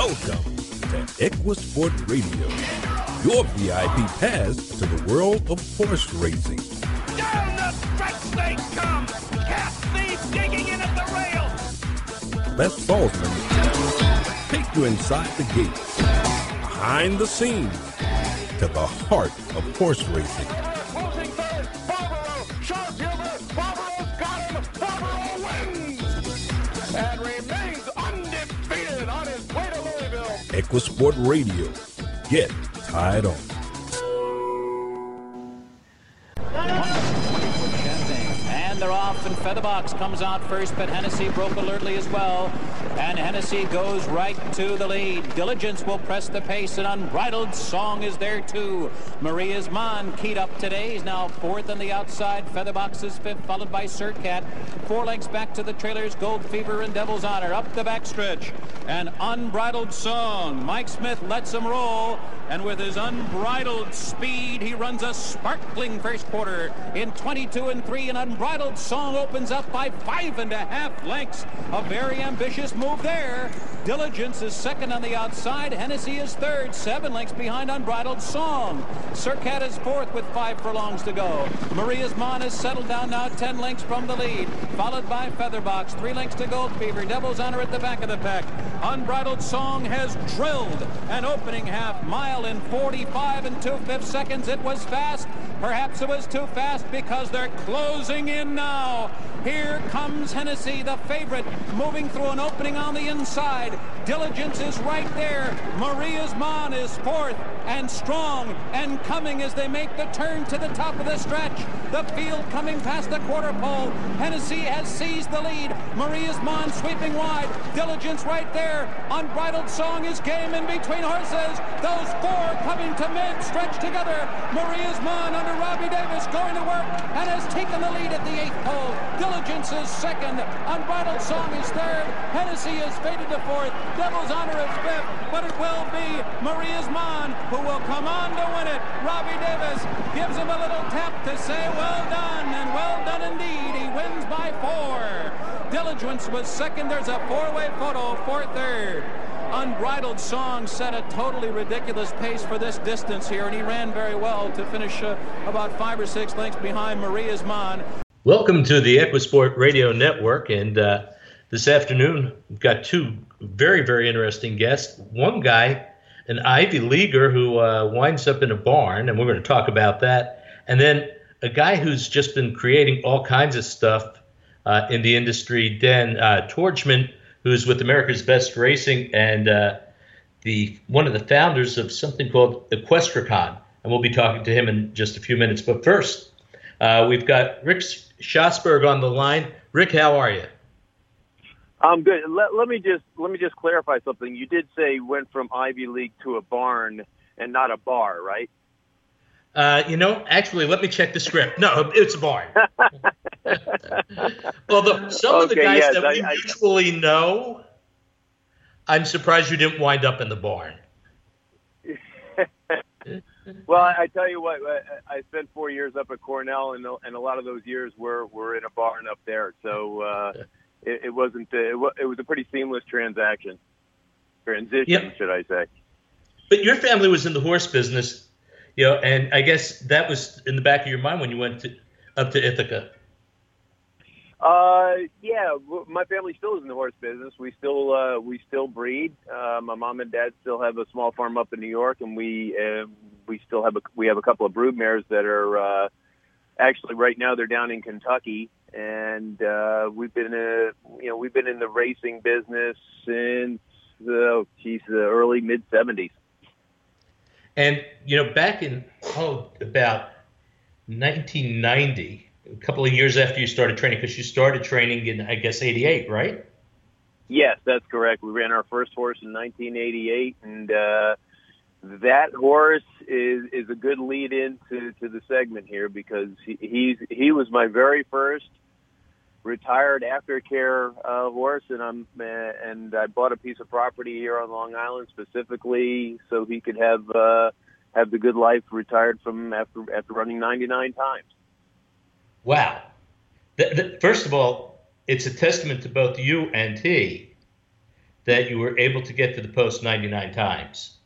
Welcome to Equisport Radio, your VIP pass to the world of horse racing. Down the stretch they come! Cassidy digging in at the rail! Les Salzman take you inside the gates, behind the scenes, to the heart of horse racing. Equisport Radio. Get tied on. Featherbox comes out first, but Hennessy broke alertly as well. And Hennessy goes right to the lead. Diligence will press the pace, and Unbridled Song is there too. Maria's Mon keyed up today. He's now fourth on the outside. Featherbox is fifth, followed by Surcat. Four lengths back to the trailers, Gold Fever and Devil's Honor up the backstretch. And Unbridled Song. Mike Smith lets him roll. And with his unbridled speed, he runs a sparkling first quarter in 22 and 3. And Unbridled Song opens up by five and a half lengths. A very ambitious move there. Diligence is second on the outside. Hennessy is third, seven lengths behind Unbridled Song. Surcat is fourth with five furlongs to go. Maria's Mon has settled down now 10 lengths from the lead, followed by Featherbox. Three lengths to Gold Fever. Devil's Honor at the back of the pack. Unbridled Song has drilled an opening half mile in 45 and two-fifths seconds. It was fast. Perhaps it was too fast because they're closing in now. Here comes Hennessy, the favorite, moving through an opening on the inside. Diligence is right there. Maria's Mon is fourth and strong and coming as they make the turn to the top of the stretch. The field coming past the quarter pole. Hennessy has seized the lead. Maria's Mon sweeping wide. Diligence right there. Unbridled Song is game in between horses. Those four coming to mid stretch together. Maria's Mon under Robbie Davis going to work and has taken the lead at the eighth pole. Diligence is second. Unbridled Song is third. Hennessy is faded to fourth. Devil's Honor is fifth. But it will be Maria's Mon who will come on to win it. Robbie Davis gives him a little tap to say well done and well done indeed. He wins by four. Diligence was second. There's a four-way photo for third. Unbridled Song set a totally ridiculous pace for this distance here, and he ran very well to finish uh, about five or six lengths behind Maria's Mon. Welcome to the Equisport Radio Network. And uh, this afternoon, we've got two very, very interesting guests. One guy, an Ivy Leaguer who uh, winds up in a barn, and we're going to talk about that. And then a guy who's just been creating all kinds of stuff uh, in the industry, Dan uh, Tordjman, who's with America's Best Racing and uh, the one of the founders of something called Equestricon. And we'll be talking to him in just a few minutes. But first, uh, we've got Rick Schosberg on the line. Rick, how are you? I'm good. Let, let me just let me just clarify something. You did say went from Ivy League to a barn and not a bar, right? Uh, you know, actually, let me check the script. No, it's a barn. well, the, some of the guys yes, that we I- I- mutually know, I'm surprised you didn't wind up in the barn. Well, I, tell you what, I, I spent four years up at Cornell, and and a lot of those years were were in a barn up there. So uh, it, it wasn't it, it was a pretty seamless transaction transition, Yep. should I say? But your family was in the horse business, you know, and I guess that was in the back of your mind when you went to, up to Ithaca. Uh, yeah, my family still is in the horse business. We still uh, we still breed. Uh, my mom and dad still have a small farm up in New York, and we uh, we still have a we have a couple of brood mares that are uh, actually right now they're down in Kentucky, and uh, we've been uh, you know we've been in the racing business since oh geez the early mid seventies. And you know, back in oh about 1990, a couple of years after you started training, because you started training in I guess '88, right? Yes, that's correct. We ran our first horse in 1988, and uh, that horse is is a good lead into to the segment here because he, he's he was my very first retired aftercare uh, horse, and I'm uh, and I bought a piece of property here on Long Island specifically so he could have uh, have the good life retired from after after running 99 times. Wow. Th- th- first of all, it's a testament to both you and he that you were able to get to the post 99 times.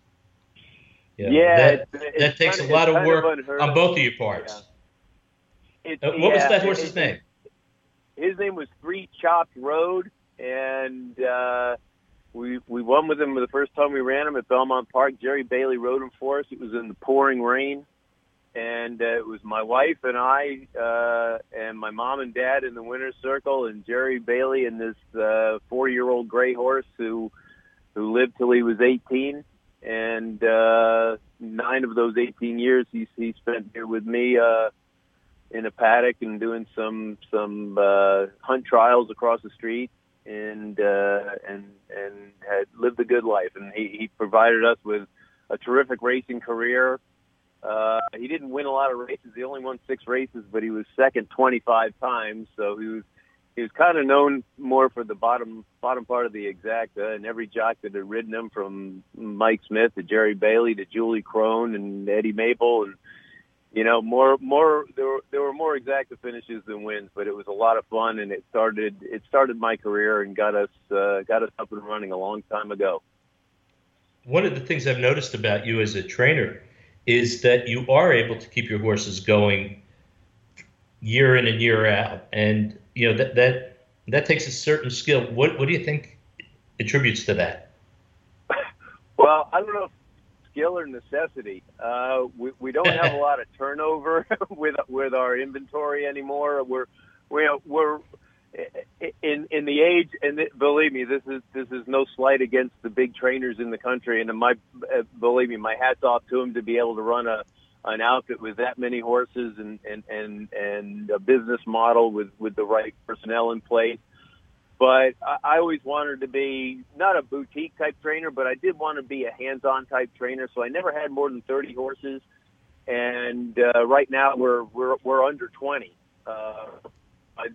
You know, yeah, that, it's, that it's takes kind a lot of work of on both of your parts. Yeah. It, uh, what yeah, was that horse's it, name? His name was Three Chopped Road, and uh, we we won with him the first time we ran him at Belmont Park. Jerry Bailey rode him for us. It was in the pouring rain, and uh, it was my wife and I uh, and my mom and dad in the winner's circle, and Jerry Bailey and this uh, four-year-old gray horse who who lived till he was 18, and uh, nine of those 18 years he he spent here with me. Uh, in a paddock and doing some some uh, hunt trials across the street, and uh, and and had lived a good life. And he, he provided us with a terrific racing career. Uh, he didn't win a lot of races. He only won six races, but he was second 25 times. So he was he was kind of known more for the bottom bottom part of the exacta, and every jock that had ridden him, from Mike Smith to Jerry Bailey to Julie Krone and Eddie Maple, and you know, more more there were there were more exacta finishes than wins, but it was a lot of fun, and it started it started my career and got us uh, got us up and running a long time ago. One of the things I've noticed about you as a trainer is that you are able to keep your horses going year in and year out, and you know that that that takes a certain skill. What what do you think attributes to that? Well, I don't know skill or necessity. Uh, we, we don't have a lot of turnover with with our inventory anymore. We're we're we're in in the age, and believe me, this is this is no slight against the big trainers in the country. And my uh, believe me, my hats off to them to be able to run a an outfit with that many horses and and and and a business model with with the right personnel in place. But I, I always wanted to be not a boutique type trainer, but I did want to be a hands-on type trainer. So I never had more than 30 horses, and uh, right now we're we're we're under 20. Uh,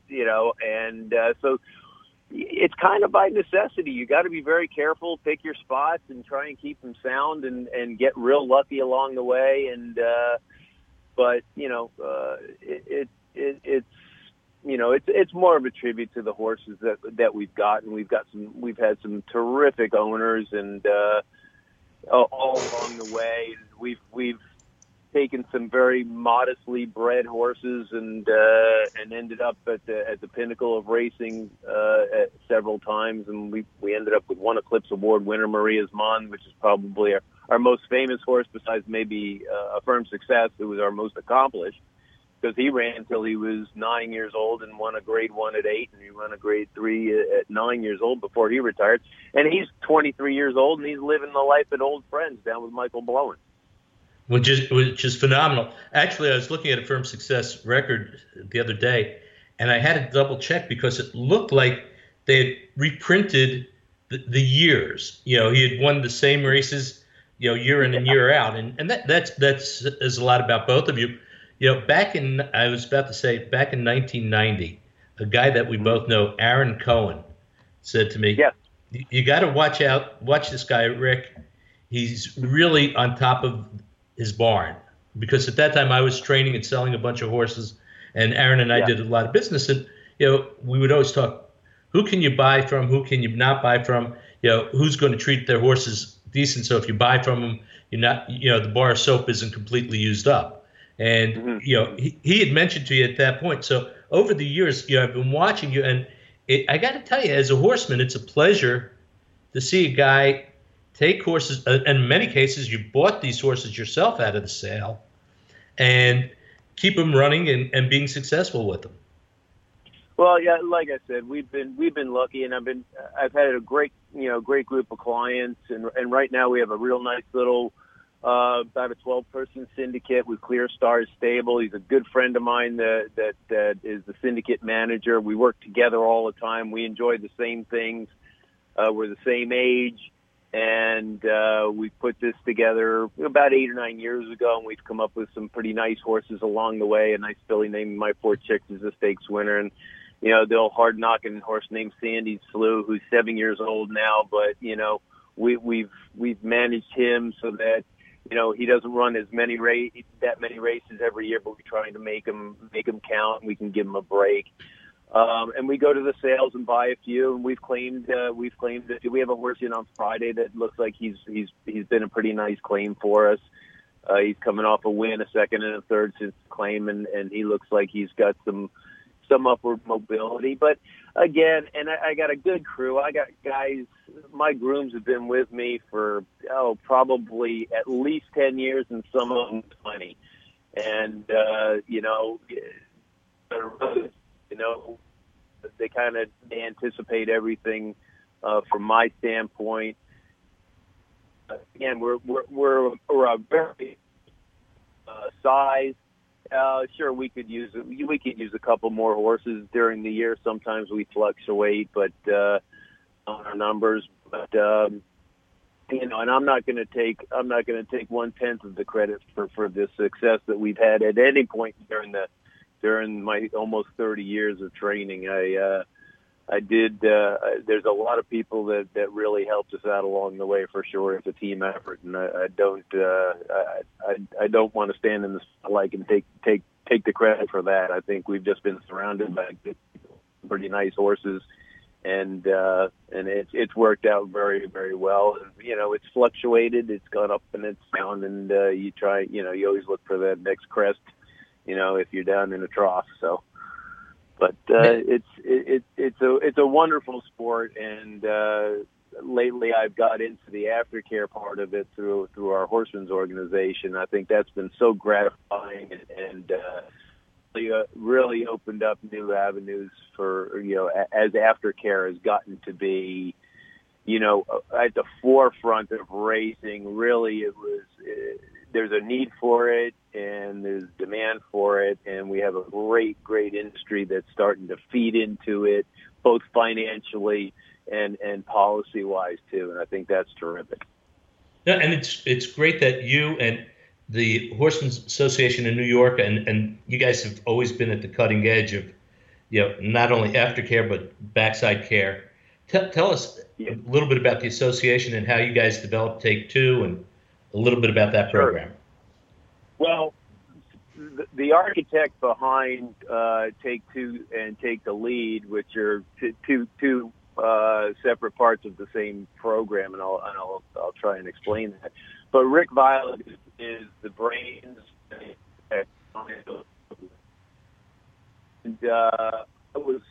you know, and uh, so it's kind of by necessity. You got to be very careful, pick your spots, and try and keep them sound, and and get real lucky along the way. And uh, but you know, uh, it, it, it it's you know, it's it's more of a tribute to the horses that that we've gotten. We've got some, we've had some terrific owners, and uh, all along the way, we've we've taken some very modestly bred horses and uh, and ended up at the at the pinnacle of racing uh, at several times, and we we ended up with one Eclipse Award winner, Maria's Mon, which is probably our, our most famous horse, besides maybe uh, Affirmed Success. It was our most accomplished because he ran until he was nine years old and won a grade one at eight, and he won a grade three at nine years old before he retired. And he's 23 years old, and he's living the life at Old Friends down with Michael Blowen. Which is which is phenomenal. Actually, I was looking at Affirmed Success record the other day, and I had to double check because it looked like they had reprinted the, the years. You know, he had won the same races, you know, year in and year out, and and that that's that's is a lot about both of you you know, back in, I was about to say, back in 1990, a guy that we both know, Aaron Cohen, said to me, yes. You got to watch out, watch this guy, Rick. He's really on top of his barn. Because at that time I was training and selling a bunch of horses, and Aaron and I yeah. did a lot of business. And, you know, we would always talk who can you buy from, who can you not buy from, you know, who's going to treat their horses decent. So if you buy from them, you're not, you know, the bar of soap isn't completely used up. And mm-hmm. you know, he, he had mentioned to you at that point. So over the years, you know, I've been watching you, and it, I got to tell you, as a horseman, it's a pleasure to see a guy take horses. Uh, in many cases, you bought these horses yourself out of the sale, and keep them running and, and being successful with them. Well, yeah, like I said, we've been we've been lucky, and I've been I've had a great you know great group of clients, and and right now we have a real nice little uh, about a 12 person syndicate with Clear Stars Stable. He's a good friend of mine that, that, that is the syndicate manager. We work together all the time. We enjoy the same things. Uh, we're the same age. And, uh, we put this together about eight or nine years ago and we've come up with some pretty nice horses along the way. A nice filly named My Four Chicks is a stakes winner. And, you know, the old hard knocking horse named Sandy Slew, who's seven years old now, but, you know, we, we've, we've managed him so that, you know, he doesn't run as many race that many races every year, but we're trying to make him make him count. And we can give him a break. Um, and we go to the sales and buy a few, and we've claimed uh, we've claimed that we have a horse in on Friday that looks like he's he's he's been a pretty nice claim for us. Uh, he's coming off a win, a second and a third since claim, and and he looks like he's got some some upward mobility. But again, and I, I got a good crew. I got guys. My grooms have been with me for oh probably at least ten years, and some of them twenty. And uh, you know, you know, they kind of anticipate everything uh, from my standpoint. Again, we're we're we're, a very uh, size. Uh, sure, we could use we could use a couple more horses during the year. Sometimes we fluctuate, but uh, on our numbers. But um, you know, and I'm not going to take I'm not going to take one tenth of the credit for for the success that we've had at any point during the during my almost 30 years of training. I uh, I did. Uh, there's a lot of people that that really helped us out along the way for sure. It's a team effort, and I, I don't uh, I, I I don't want to stand in the spotlight and take take take the credit for that. I think we've just been surrounded by pretty nice horses, and uh, and it's it's worked out very very well. And, you know, it's fluctuated. It's gone up and it's down, and uh, you try. You know, you always look for that next crest you know, if you're down in a trough. So, but uh, it's it, it, it's a it's a wonderful sport, and uh, lately I've got into the aftercare part of it through through our horsemen's organization. I think that's been so gratifying and. and uh, really, uh, really opened up new avenues for you know as aftercare has gotten to be you know at the forefront of racing really it was there's a need for it and there's demand for it and we have a great great industry that's starting to feed into it both financially and and policy wise too and i think that's terrific yeah, and it's it's great that you and the horsemen's association in new york and and you guys have always been at the cutting edge of you know not only aftercare but backside care tell, tell us yeah. a little bit about the association and how you guys developed take two and a little bit about that program. Well, the, architect behind uh, Take Two and Take the Lead, which are t- two two uh, separate parts of the same program, and I'll and I'll I'll try and explain that. But Rick Violette is, is the brains. And uh, I was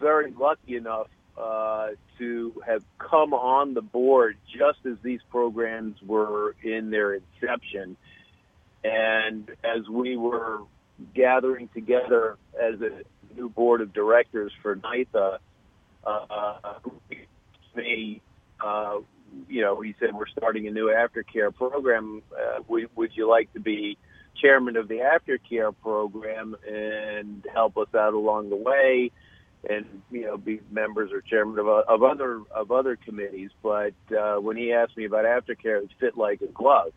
very lucky enough uh, to have come on the board just as these programs were in their inception. And as we were gathering together as a new board of directors for NYTHA, uh, me, uh, you know, he said, we're starting a new aftercare program. Uh, would, would you like to be chairman of the aftercare program and help us out along the way? And you know be members or chairman of, of other of other committees. But uh, when he asked me about aftercare, it fit like a glove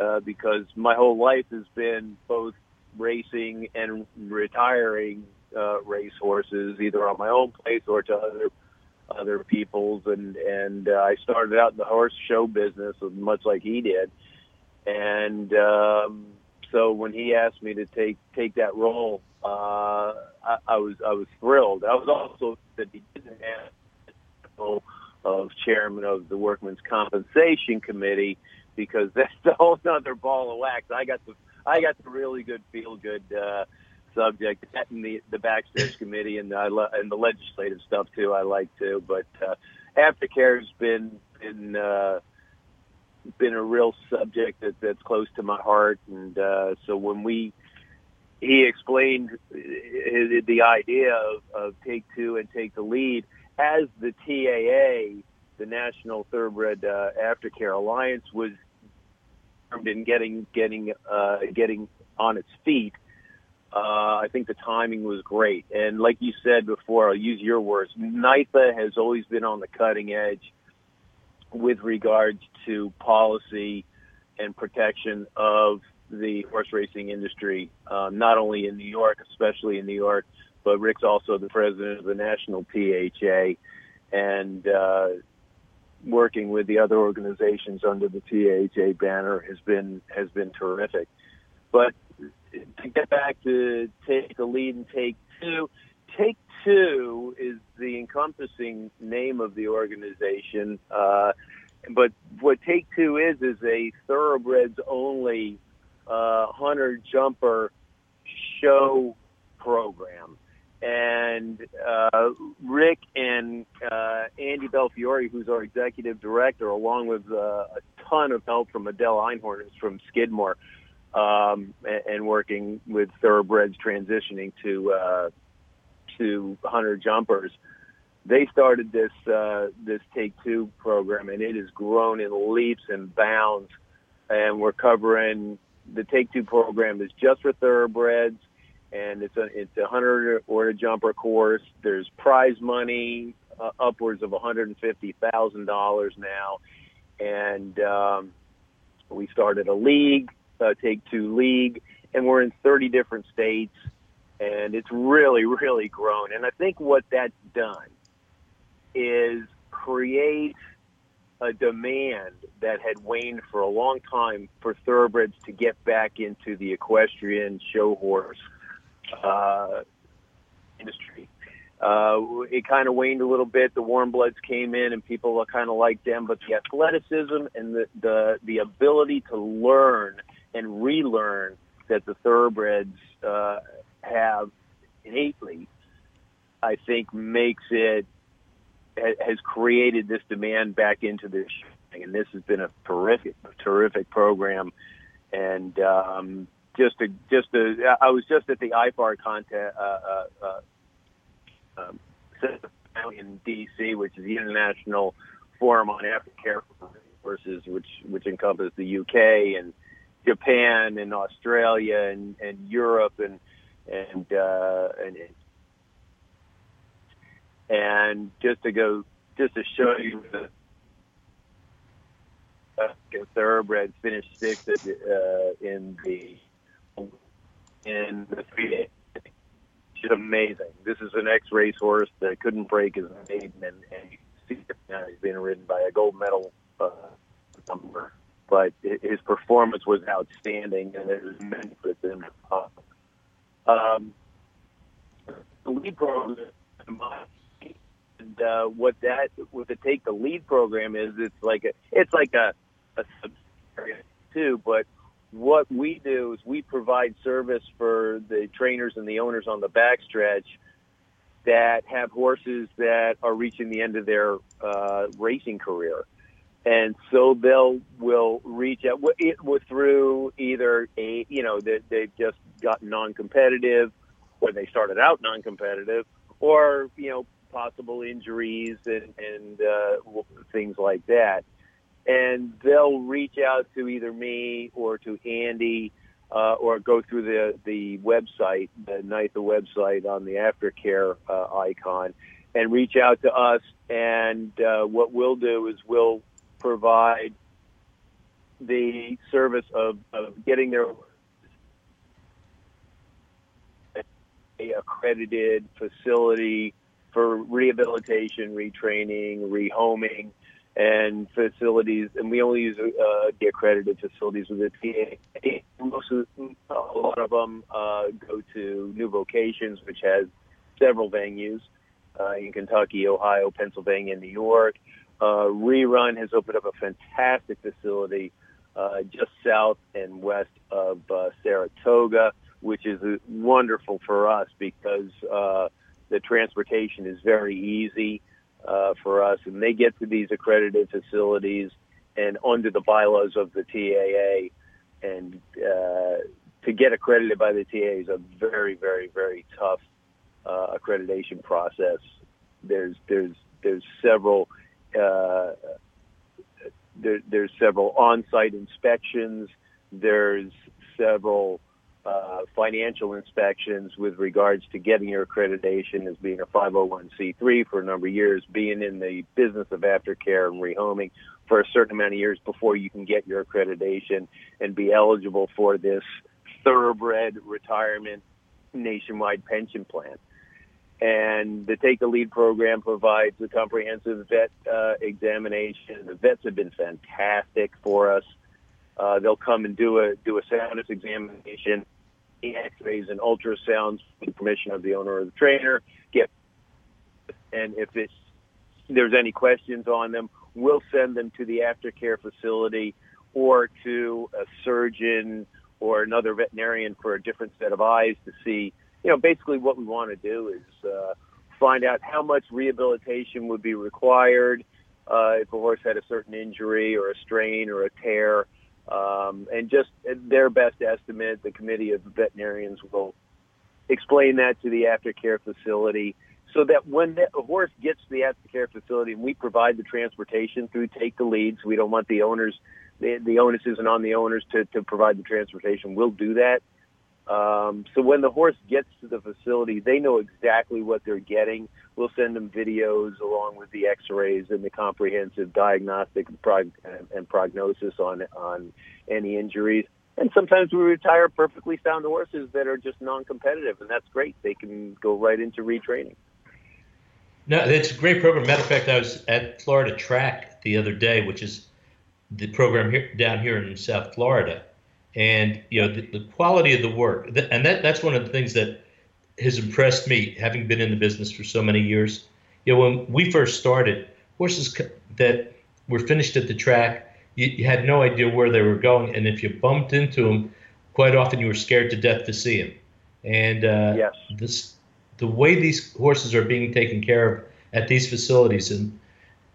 uh, because my whole life has been both racing and retiring uh, race horses, either on my own place or to other other people's. And and uh, I started out in the horse show business, much like he did, and. Um, so when he asked me to take take that role, uh, I, I was I was thrilled. I was also that he didn't have of chairman of the Workmen's Compensation Committee because that's a whole other ball of wax. I got the I got the really good feel good uh, subject that and the the backstage committee and I lo- and the legislative stuff too. I like too, but uh, aftercare's been been uh, been a real subject that that's close to my heart, and uh, so when we he explained the idea of, of take two and take the lead as the TAA, the National Thoroughbred uh, Aftercare Alliance, was in getting getting uh, getting on its feet. Uh, I think the timing was great, and like you said before, I'll use your words. NYTHA has always been on the cutting edge with regards to policy and protection of the horse racing industry, um, not only in New York, especially in New York, but Rick's also the president of the National PHA, and uh, working with the other organizations under the PHA banner has been has been terrific. But to get back to take the lead and take two, Take Two is the encompassing name of the organization, uh, but what Take Two is is a thoroughbreds only uh, hunter jumper show program. And uh, Rick and uh, Andy Belfiore, who's our executive director, along with uh, a ton of help from Adele Einhorn, who's from Skidmore, um, and, and working with thoroughbreds transitioning to uh, to hunter jumpers. They started this uh, this Take Two program, and it has grown in leaps and bounds. And we're covering the Take Two program is just for thoroughbreds, and it's a it's a hunter or a jumper course. There's prize money uh, upwards of one hundred and fifty thousand dollars now, and um, we started a league, uh, Take Two League, and we're in thirty different states, and it's really really grown. And I think what that's done is create a demand that had waned for a long time for thoroughbreds to get back into the equestrian show horse uh, industry. Uh, it kind of waned a little bit. The warm bloods came in, and people kind of liked them, but the athleticism and the, the the ability to learn and relearn that the thoroughbreds uh, have innately, I think, makes it has created this demand back into this, and this has been a terrific, terrific program. And um, just to, just to, I was just at the IFAR contest uh, uh, uh, um, in DC, which is the International Forum on Aftercare Horses, which which encompasses the UK and Japan and Australia and, and Europe and and uh, and and just to go, just to show you the uh, thoroughbreds finished sixth uh, in the in the three days. It's amazing. This is an ex-race horse that couldn't break his maiden, and, and you see it now he's being ridden by a gold medal uh, number. But his performance was outstanding, and there's many for him to Um, the lead program, and uh, what that what the take the lead program is, it's like a it's like a, a too. But what we do is we provide service for the trainers and the owners on the backstretch that have horses that are reaching the end of their uh, racing career. And so they'll will reach out it, through either a you know they, they've just gotten non-competitive, or they started out non-competitive, or you know possible injuries and, and uh, things like that. And they'll reach out to either me or to Andy uh, or go through the, the website, the NYTHA website on the aftercare uh, icon, and reach out to us. And uh, what we'll do is we'll provide the service of, of getting their accredited facility for rehabilitation, retraining, rehoming, and facilities. And we only use uh, the accredited facilities with the TA. Most of a lot of them uh, go to New Vocations, which has several venues uh, in Kentucky, Ohio, Pennsylvania, New York. Uh, Rerun has opened up a fantastic facility uh, just south and west of uh, Saratoga, which is uh, wonderful for us because uh, the transportation is very easy uh, for us, and they get to these accredited facilities and under the bylaws of the TAA. And uh, to get accredited by the TAA is a very, very, very tough uh, accreditation process. There's there's there's several uh, there, there's several on-site inspections. There's several uh, financial inspections with regards to getting your accreditation as being a 501c3 for a number of years, being in the business of aftercare and rehoming for a certain amount of years before you can get your accreditation and be eligible for this thoroughbred retirement nationwide pension plan. And the Take a Lead program provides a comprehensive vet uh, examination. The vets have been fantastic for us. Uh, they'll come and do a do a soundness examination, X-rays and ultrasounds with permission of the owner or the trainer, get, and if it's there's any questions on them, we'll send them to the aftercare facility or to a surgeon or another veterinarian for a different set of eyes to see. You know, basically what we want to do is uh, find out how much rehabilitation would be required uh, if a horse had a certain injury or a strain or a tear, um, and just their best estimate. The committee of veterinarians will explain that to the aftercare facility so that when the horse gets to the aftercare facility and we provide the transportation through take the leads, we don't want the owners, the, the onus isn't on the owners to, to provide the transportation. We'll do that. Um, so when the horse gets to the facility, they know exactly what they're getting. We'll send them videos along with the X-rays and the comprehensive diagnostic and, prog- and prognosis on on any injuries. And sometimes we retire perfectly sound horses that are just non-competitive, and that's great. They can go right into retraining. No, it's a great program. Matter of fact, I was at Florida Track the other day, which is the program here down here in South Florida, and you know the, the quality of the work, and that that's one of the things that has impressed me, having been in the business for so many years. You know, when we first started, horses that were finished at the track, you, you had no idea where they were going, and if you bumped into them, quite often you were scared to death to see them. And uh, yes. this the way these horses are being taken care of at these facilities and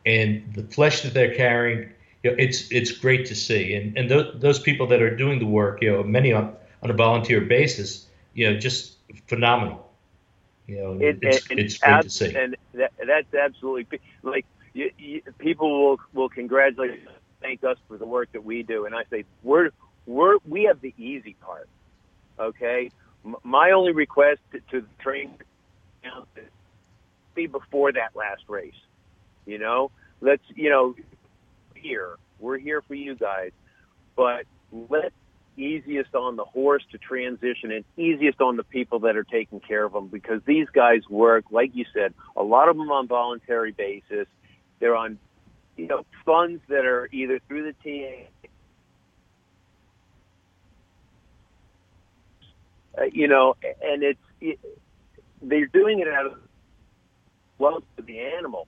and the flesh that they're carrying, you know, it's it's great to see. And and th- those people that are doing the work, you know, many on, on a volunteer basis, you know, just phenomenal. You know, it, it's, and, it's great ab- to see. And that, that's absolutely like you, you, people will will congratulate, thank us for the work that we do, and I say we're we're we have the easy part. Okay, my only request to, to the train be before that last race. You know, let's you know, here we're here for you guys, but let easiest on the horse to transition and easiest on the people that are taking care of them because these guys work, like you said, a lot of them on voluntary basis. They're on, you know, funds that are either through the TA. Uh, you know, and it's it, they're doing it out of love for the animal.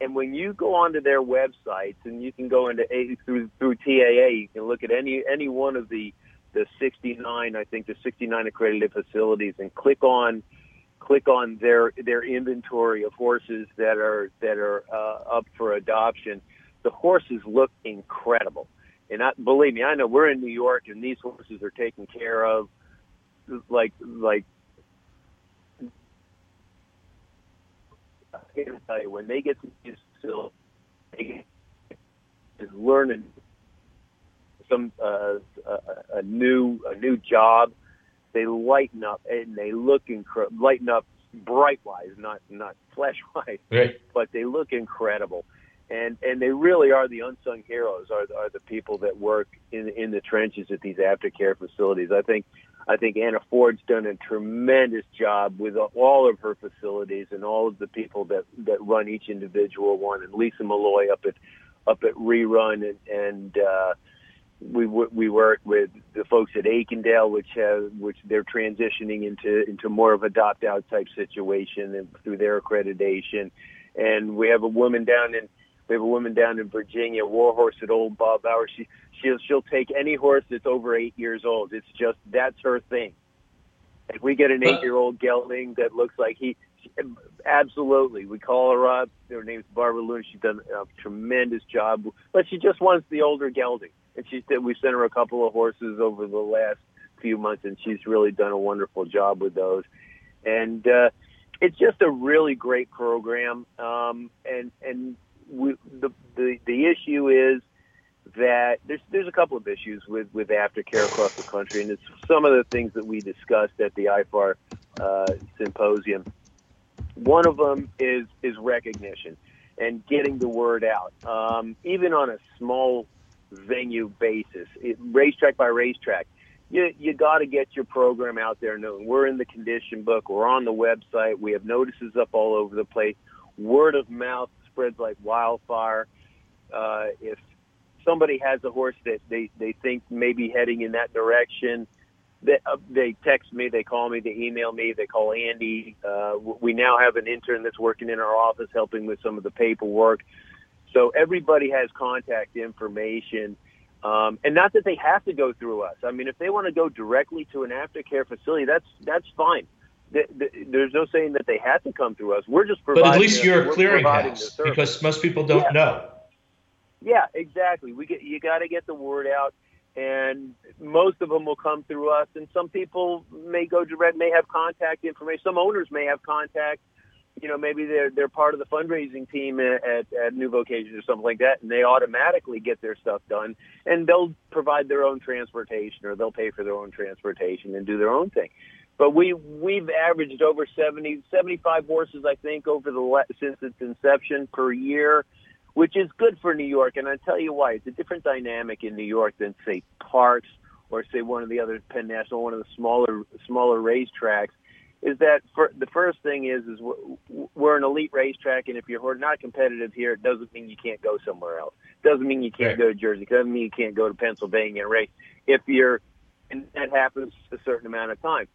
And when you go onto their websites, and you can go into a, through through TAA, you can look at any any one of the the 69, I think the 69 accredited facilities, and click on click on their their inventory of horses that are that are uh, up for adoption. The horses look incredible, and I, believe me, I know we're in New York, and these horses are taken care of like like I can tell you when they get to these facilities, they is learning some uh, a, a new a new job. They lighten up and they look incredible. Lighten up bright wise, not not flesh wise, right. but they look incredible. And and they really are the unsung heroes. Are are the people that work in in the trenches at these aftercare facilities. I think I think Anna Ford's done a tremendous job with all of her facilities and all of the people that that run each individual one. And Lisa Malloy up at up at Rerun and and uh, we we work with the folks at Akindale, which have which they're transitioning into into more of a opt out type situation and through their accreditation. And we have a woman down in we have a woman down in Virginia, Warhorse at Old Bob Bauer. She she'll she'll take any horse that's over eight years old. It's just that's her thing. If we get an eight year old gelding that looks like he, absolutely, we call her up. Her name's Barbara Loon. She's done a tremendous job, but she just wants the older gelding. And she said we sent her a couple of horses over the last few months, and she's really done a wonderful job with those. And uh, it's just a really great program. Um, and and we, the the the issue is that there's there's a couple of issues with with aftercare across the country, and it's some of the things that we discussed at the IFAR uh, symposium. One of them is is recognition and getting the word out, um, even on a small venue basis, it, racetrack by racetrack. You you got to get your program out there known. We're in the condition book. We're on the website. We have notices up all over the place. Word of mouth spreads like wildfire. Uh, if somebody has a horse that they, they think may be heading in that direction, they, uh, they text me, they call me, they email me, they call Andy. Uh, we now have an intern that's working in our office helping with some of the paperwork. So everybody has contact information. Um, and not that they have to go through us. I mean, if they want to go directly to an aftercare facility, that's that's fine. There's no saying that they have to come through us. We're just providing. But at least you're a clearinghouse because most people don't yeah. know. Yeah, exactly. We get you got to get the word out and most of them will come through us. And some people may go direct, may have contact information. Some owners may have contact. You know, maybe they're they're part of the fundraising team at, at, at New Vocations or something like that, and they automatically get their stuff done, and they'll provide their own transportation or they'll pay for their own transportation and do their own thing. But we we've averaged over 70, 75 horses, I think, over the since its inception per year which is good for New York. And I tell you why. It's a different dynamic in New York than say Parx or say one of the other Penn National, one of the smaller smaller racetracks. Is that for, the first thing is is we're an elite racetrack, and if you're not competitive here, it doesn't mean you can't go somewhere else. It doesn't mean you can't right. go to Jersey. It doesn't mean you can't go to Pennsylvania and race. If you're, and that happens a certain amount of time.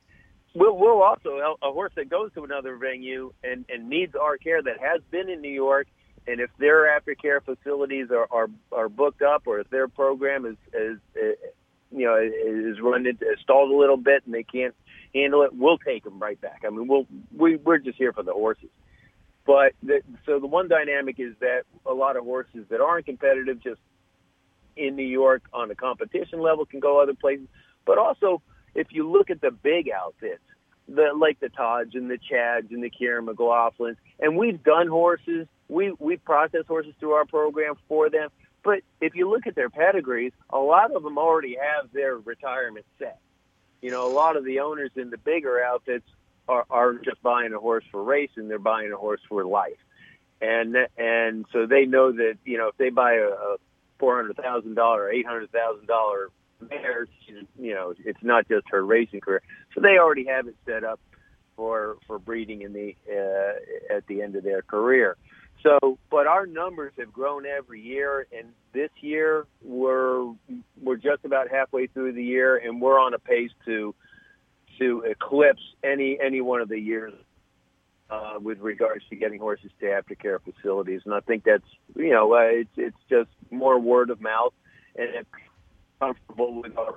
We'll, we'll also a horse that goes to another venue and, and needs our care that has been in New York and if their aftercare facilities are, are are booked up, or if their program is is, is you know is run into stalled a little bit and they can't handle it, we'll take them right back. I mean, we'll we we're just here for the horses. But the, so the one dynamic is that a lot of horses that aren't competitive just in New York on the competition level can go other places. But also, if you look at the big outfits, the like the Todds and the Chads and the Kiaran McLaughlins, and we've done horses we we process horses through our program for them. But if you look at their pedigrees, a lot of them already have their retirement set. You know, a lot of the owners in the bigger outfits are, are just buying a horse for racing; they're buying a horse for life, and and so they know that you know if they buy a, four hundred thousand dollar, eight hundred thousand dollar mare, you know, it's not just her racing career. So they already have it set up for for breeding in the uh, at the end of their career. So, but our numbers have grown every year, and this year we're we're just about halfway through the year, and we're on a pace to to eclipse any any one of the years uh, with regards to getting horses to aftercare facilities. And I think that's you know uh, it's it's just more word of mouth and comfortable with our.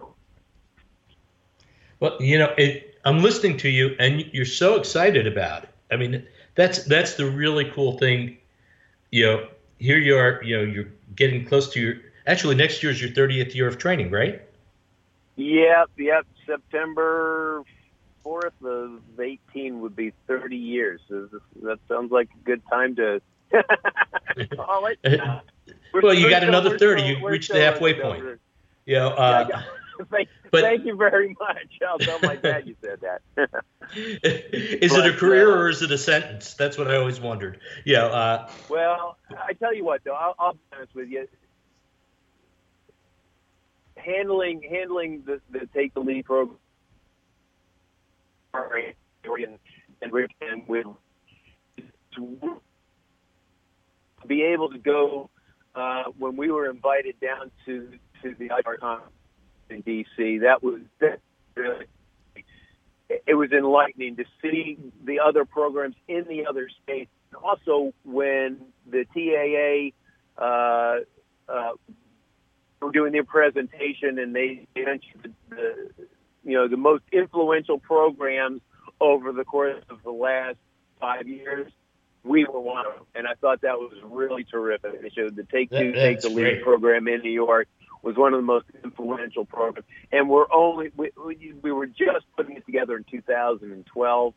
Well, you know, it, I'm listening to you, and you're so excited about it. I mean, that's that's the really cool thing you know, here you are, you know, you're getting close to your, actually next year is your 30th year of training, right? Yep, yep. September 4th of 18 would be 30 years. That sounds like a good time to call it. well, you got another 30. You reached the halfway point. You know, uh, thank, but, thank you very much. I'll tell my dad you said that. is but, it a career uh, or is it a sentence? That's what I always wondered. Yeah. Uh, well, I tell you what, though, I'll, I'll be honest with you. Handling handling the, the take the lead program and and, and with to be able to go uh, when we were invited down to to the IR conference in D.C. That was that really it was enlightening to see the other programs in the other states. Also, when the TAA uh, uh, were doing their presentation and they mentioned the, you know the most influential programs over the course of the last five years, we were one of them, and I thought that was really terrific. They showed the Take Two, that, Take the Lead program in New York was one of the most influential programs. And we're only we, we were just putting it together in 2012,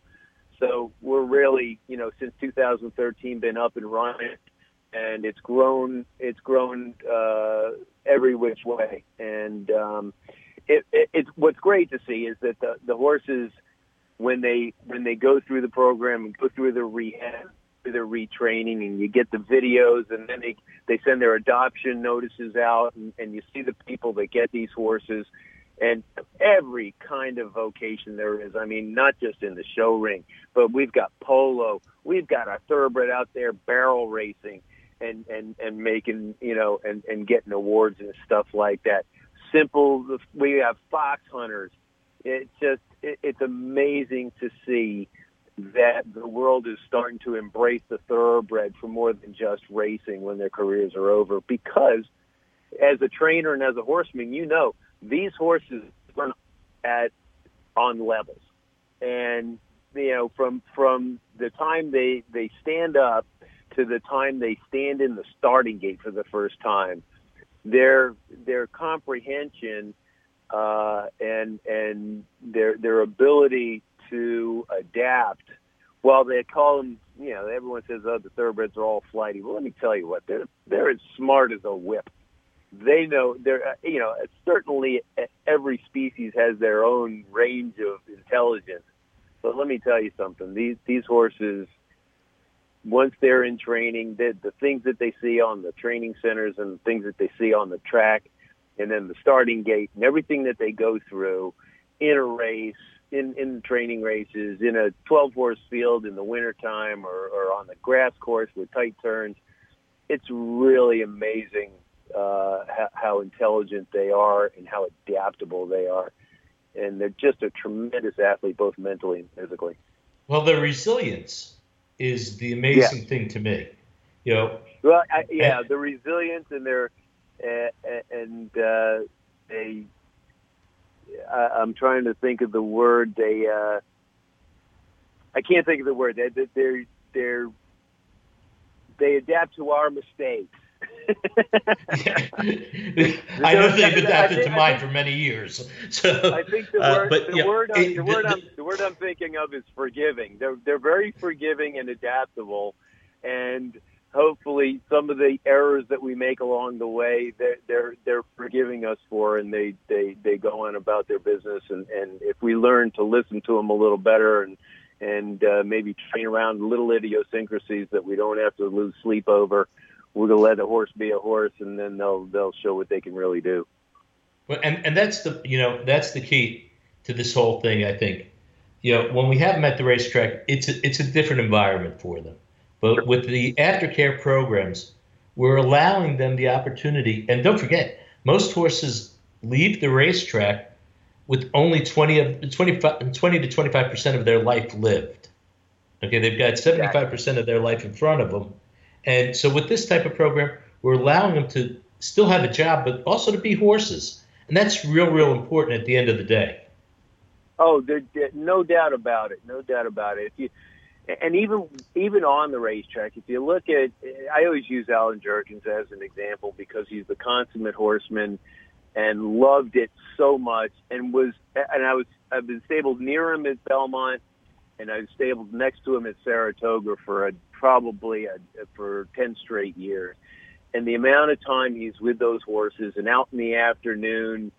so we're really you know since 2013 been up and running, and it's grown it's grown uh, every which way. And um, it, it, it's what's great to see is that the the horses when they when they go through the program and go through the rehab their retraining and you get the videos and then they they send their adoption notices out and, and you see the people that get these horses and every kind of vocation there is. I mean, not just in the show ring, but we've got polo, we've got our thoroughbred out there barrel racing and and and making you know and and getting awards and stuff like that. Simple. We have fox hunters it's just it, it's amazing to see that the world is starting to embrace the thoroughbred for more than just racing when their careers are over. Because as a trainer and as a horseman, you know these horses run at on levels, and you know from from the time they they stand up to the time they stand in the starting gate for the first time, their their comprehension uh, and and their their ability to adapt. While they call them, you know, everyone says, "Oh, the thoroughbreds are all flighty." Well, let me tell you what they're they're as smart as a whip. They know they're uh, you know certainly every species has their own range of intelligence. But let me tell you something: these these horses once they're in training, the, the things that they see on the training centers and the things that they see on the track, and then the starting gate and everything that they go through in a race, in, in training races, in a 12 horse field in the wintertime or, or on the grass course with tight turns, it's really amazing uh, how, how intelligent they are and how adaptable they are. And they're just a tremendous athlete, both mentally and physically. Well, their resilience is the amazing yeah. thing to me. You know. Well, I, yeah, and, the resilience and their uh, and uh, they. I, I'm trying to think of the word. They. Uh, I can't think of the word. They, they're they're they adapt to our mistakes. I know they've adapted to mine for many years. So I think the uh, word, uh, but, the, yeah, word I'm, the, word I'm, the word I'm thinking of is forgiving. They're they're very forgiving and adaptable, and hopefully some of the errors that we make along the way they're they're, they're forgiving us for, and they, they they go on about their business. And and if we learn to listen to them a little better and and uh, maybe train around little idiosyncrasies that we don't have to lose sleep over we're gonna let a horse be a horse, and then they'll they'll show what they can really do. Well, and and that's the you know that's the key to this whole thing. I think you know when we have them at the racetrack, it's a, it's a different environment for them. But with the aftercare programs, we're allowing them the opportunity. And don't forget, most horses leave the racetrack with only 20 of 25, 20 to 25 percent of their life lived. Okay, they've got 75 percent of their life in front of them and so with this type of program, we're allowing them to still have a job, but also to be horses. And that's real, real important at the end of the day. Oh, there, there, no doubt about it. No doubt about it. If you, and even even on the racetrack, if you look at, I always use Allen Jerkens as an example because he's the consummate horseman and loved it so much and was and I was I've been stabled near him at Belmont and I was stabled next to him at Saratoga for a probably a, for 10 straight years. And the amount of time he's with those horses and out in the afternoon,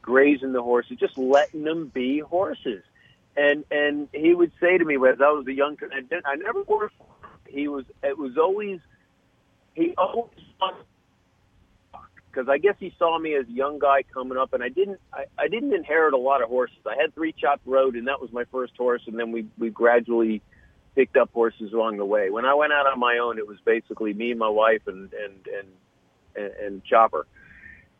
grazing the horses, just letting them be horses. And and he would say to me, as I was a young, didn't, I never worked. He was. It was always. He always because I guess he saw me as a young guy coming up, and I didn't. I, I didn't inherit a lot of horses. I had three chop road, and that was my first horse, and then we we gradually picked up horses along the way. When I went out on my own, it was basically me, my wife, and and and and, Chopper.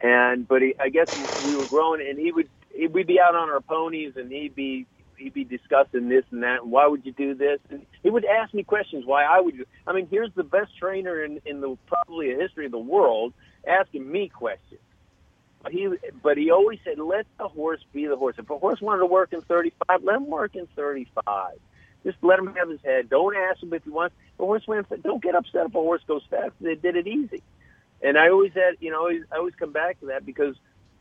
And but he, I guess we were growing, and he would he, we'd be out on our ponies, and he'd be he'd be discussing this and that. And why would you do this? And he would ask me questions. Why I would? I mean, here's the best trainer in in the probably a history of the world asking me questions. But he, but he always said, let the horse be the horse. If a horse wanted to work in 35, let him work in 35. Just let him have his head. Don't ask him if he wants. The horseman, don't get upset if a horse goes fast. They did it easy. And I always had, you know, I always come back to that because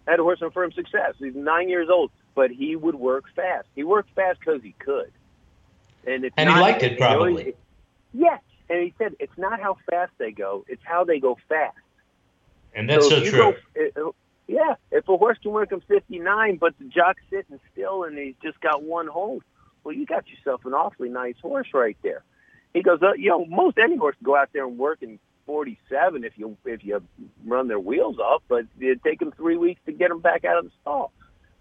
I had a horse Affirmed Success. He's nine years old, but he would work fast. He worked fast because he could. And it's and not, he liked it probably. Yes, and he said it's not how fast they go; it's how they go fast. And that's so, so true. Go, yeah, if a horse can work in 59, but the jock's sitting still and he's just got one hold, well, you got yourself an awfully nice horse right there. He goes, uh, you know, most any horse can go out there and work in 47 if you if you run their wheels off, but it'd take them three weeks to get them back out of the stall.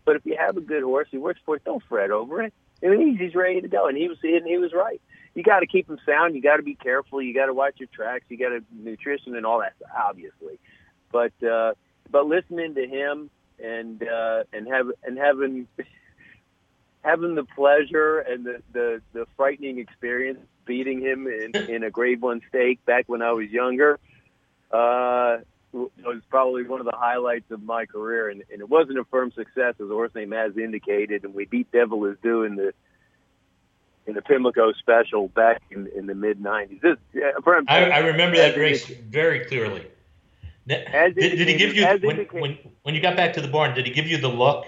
But if you have a good horse, he works for it. Don't fret over it. I mean, he's ready to go, and he was and he was right. You got to keep him sound. You got to be careful. You got to watch your tracks. You got to nutrition and all that, obviously. But uh, but listening to him and uh, and have and having having the pleasure and the the, the frightening experience beating him in, in a grade one stake back when I was younger uh, was probably one of the highlights of my career. And, and it wasn't Affirmed Success, as the horse name has indicated. And we beat Devil His Due in the in the Pimlico Special back in, in the mid '90s. This, uh, I, I remember that race very clearly. Did, did, he give you when, when when you got back to the barn? Did he give you the look?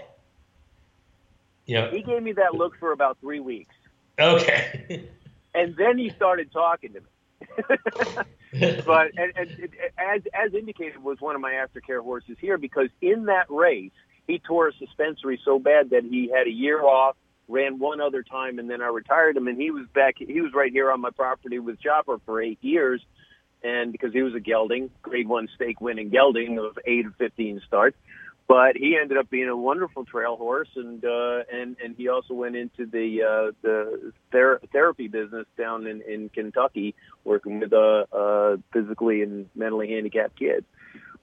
Yeah. He gave me that look for about three weeks. Okay. and then he started talking to me. but and, and, as as indicated was one of my aftercare horses here because in that race he tore a suspensory so bad that he had a year off, ran one other time, and then I retired him. And he was back. He was right here on my property with Chopper for eight years, and because he was a gelding, Grade One stake winning gelding of eight or fifteen starts but he ended up being a wonderful trail horse, and uh, and and he also went into the uh, the ther- therapy business down in in Kentucky, working with uh, uh, physically and mentally handicapped kids.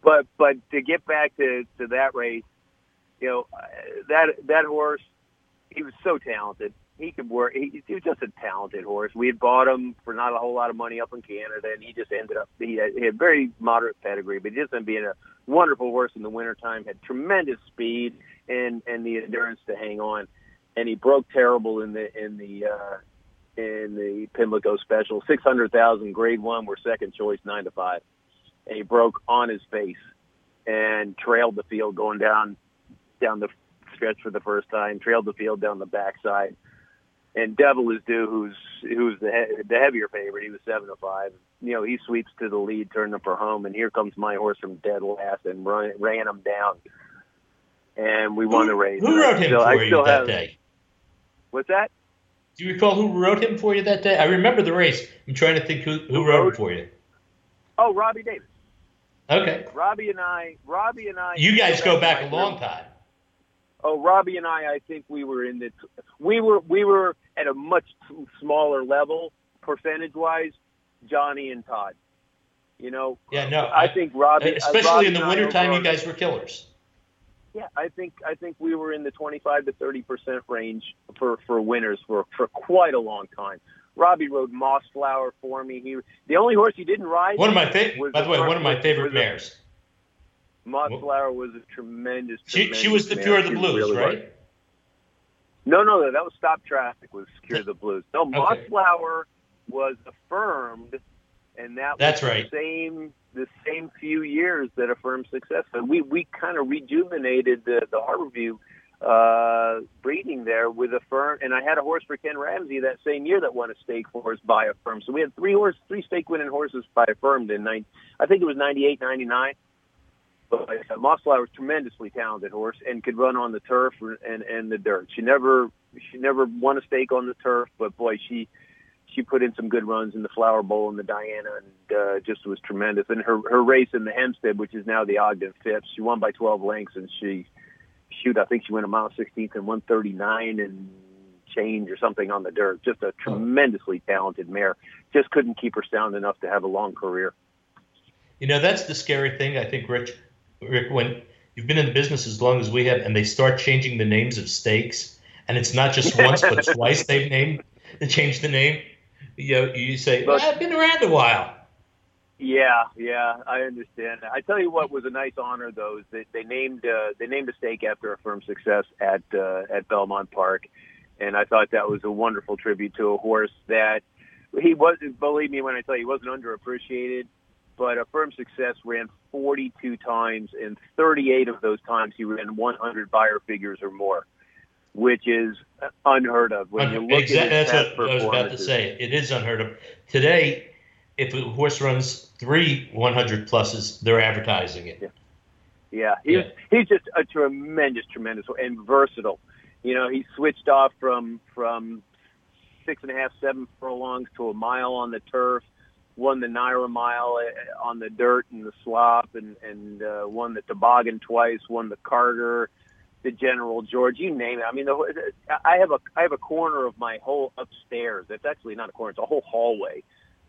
But but to get back to to that race, you know that that horse, he was so talented he could work. He, he was just a talented horse. We had bought him for not a whole lot of money up in Canada, and he just ended up. He had, he had very moderate pedigree, but just ended up being a wonderful horse in the wintertime. Had tremendous speed and and the endurance to hang on, and he broke terrible in the in the uh, in the Pimlico Special. Six hundred thousand, Grade One, were second choice, nine to five, and he broke on his face and trailed the field going down down the stretch for the first time. Trailed the field down the backside and Devil His Due, who's who's the he- the heavier favorite. He was seven to five. You know, he sweeps to the lead, turned up for home, and here comes my horse from dead last and run, ran him down, and we won the race. Who wrote him still, for I you that have, day? What's that? Do you recall who wrote him for you that day? I remember the race. I'm trying to think who who, who wrote, it for you. Oh, Robbie Davis. Okay. Robbie and I. Robbie and I. You guys go back a long time. Oh, Robbie and I, I think we were in the, we were, we were at a much smaller level percentage wise, Johnny and Todd. You know, yeah, no, I, I think Robbie, uh, especially Robbie in the wintertime, you guys were killers. Yeah, I think I think we were in the 25 to 30 percent range for for winners for for quite a long time. Robbie rode Mossflower for me. He the only horse he didn't ride. One of my favorite, by the way, one of my favorite mares. Mossflower was a tremendous. She tremendous she was the Pure of the Blues, really right? No, no, that was Stop Traffic. Was Cure the Blues? No, okay. Mossflower was affirmed, and that that's was right. The same the same few years that Affirmed Success. And we we kind of rejuvenated the the Harborview uh, breeding there with a firm. And I had a horse for Ken Ramsey that same year that won a stake for us by a firm. So we had three horse, three stake winning horses by Affirmed in nine. I think it was ninety eight, ninety nine. But uh, Mossflower was tremendously talented horse and could run on the turf and and the dirt. She never she never won a stake on the turf, but boy, she she put in some good runs in the Flower Bowl and the Diana, and uh, just was tremendous. And her her race in the Hempstead, which is now the Ogden Phipps, she won by 12 lengths, and she shoot, I think she went a mile 16th and 139 and change or something on the dirt. Just a tremendously talented mare. Just couldn't keep her sound enough to have a long career. You know, that's the scary thing, I think, Rich. Rick, when you've been in the business as long as we have, and they start changing the names of stakes, and it's not just once but twice they've named they changed the name. You know, you say, well, "I've been around a while." Yeah, yeah, I understand. I tell you what was a nice honor though is that they named uh, they named a stake after Affirmed Success at uh, at Belmont Park, and I thought that was a wonderful tribute to a horse that he wasn't. Believe me when I tell you, he wasn't underappreciated but Affirmed Success ran 42 times, and 38 of those times he ran 100 Beyer figures or more, which is unheard of. When you look exactly, at that's what I was about to say. It is unheard of. Today, if a horse runs three 100 pluses, they're advertising it. Yeah, yeah. he's yeah. he's just a tremendous, tremendous, and versatile. You know, he switched off from from six and a half, seven furlongs to a mile on the turf won the NYRA mile uh, on the dirt and the slop, and and uh, won the toboggan twice, won the Carter, the General George, you name it. I mean, the, I have a I have a corner of my whole upstairs. It's actually not a corner; it's a whole hallway,